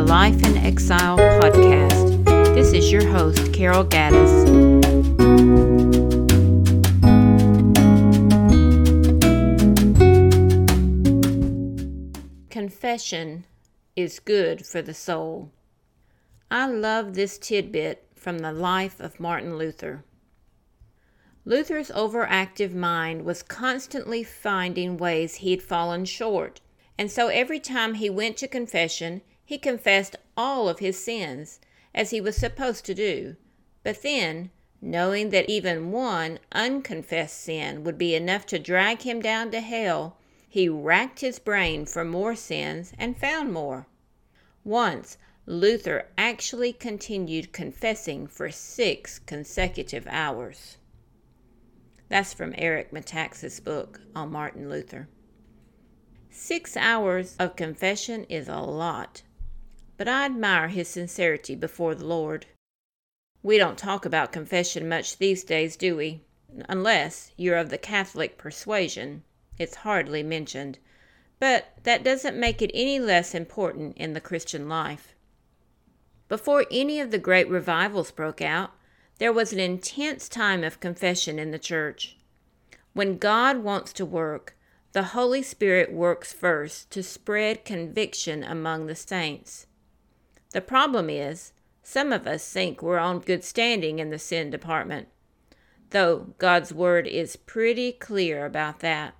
Life in Exile podcast. This is your host, Carol Gaddis. Confession is good for the soul. I love this tidbit from the life of Martin Luther. Luther's overactive mind was constantly finding ways he'd fallen short, and so every time he went to confession, he confessed all of his sins, as he was supposed to do. But then, knowing that even one unconfessed sin would be enough to drag him down to hell, he racked his brain for more sins and found more. Once, Luther actually continued confessing for six consecutive hours. That's from Eric Metaxas' book on Martin Luther. Six hours of confession is a lot, but I admire his sincerity before the Lord. We don't talk about confession much these days, do we? Unless you're of the Catholic persuasion, it's hardly mentioned, but that doesn't make it any less important in the Christian life. Before any of the great revivals broke out, there was an intense time of confession in the church. When God wants to work, the Holy Spirit works first to spread conviction among the saints. The problem is, some of us think we're on good standing in the sin department, though God's word is pretty clear about that.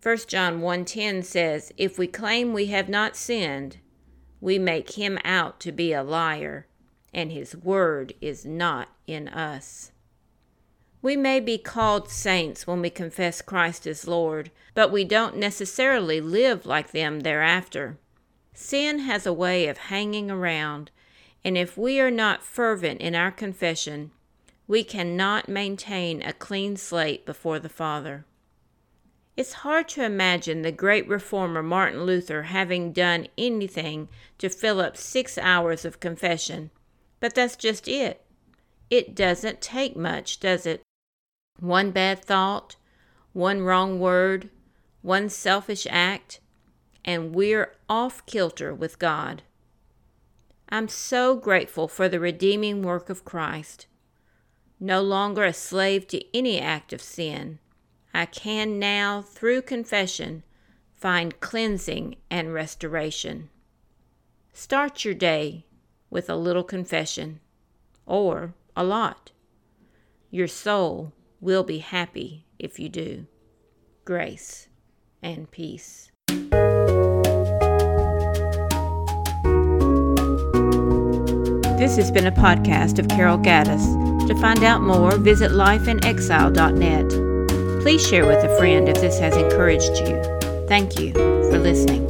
1 John 1:10 says, "If we claim we have not sinned, we make him out to be a liar, and his word is not in us. We may be called saints when we confess Christ as Lord, but we don't necessarily live like them thereafter. Sin has a way of hanging around, and if we are not fervent in our confession, we cannot maintain a clean slate before the Father. It's hard to imagine the great reformer Martin Luther having done anything to fill up six hours of confession but that's just it. It doesn't take much, does it? One bad thought, one wrong word, one selfish act, and we're off kilter with God. I'm so grateful for the redeeming work of Christ. No longer a slave to any act of sin, I can now, through confession, find cleansing and restoration. Start your day with a little confession, or a lot. Your soul will be happy if you do. Grace and peace. This has been a podcast of Carol Gaddis. To find out more, visit lifeinexile.net. Please share with a friend if this has encouraged you. Thank you for listening.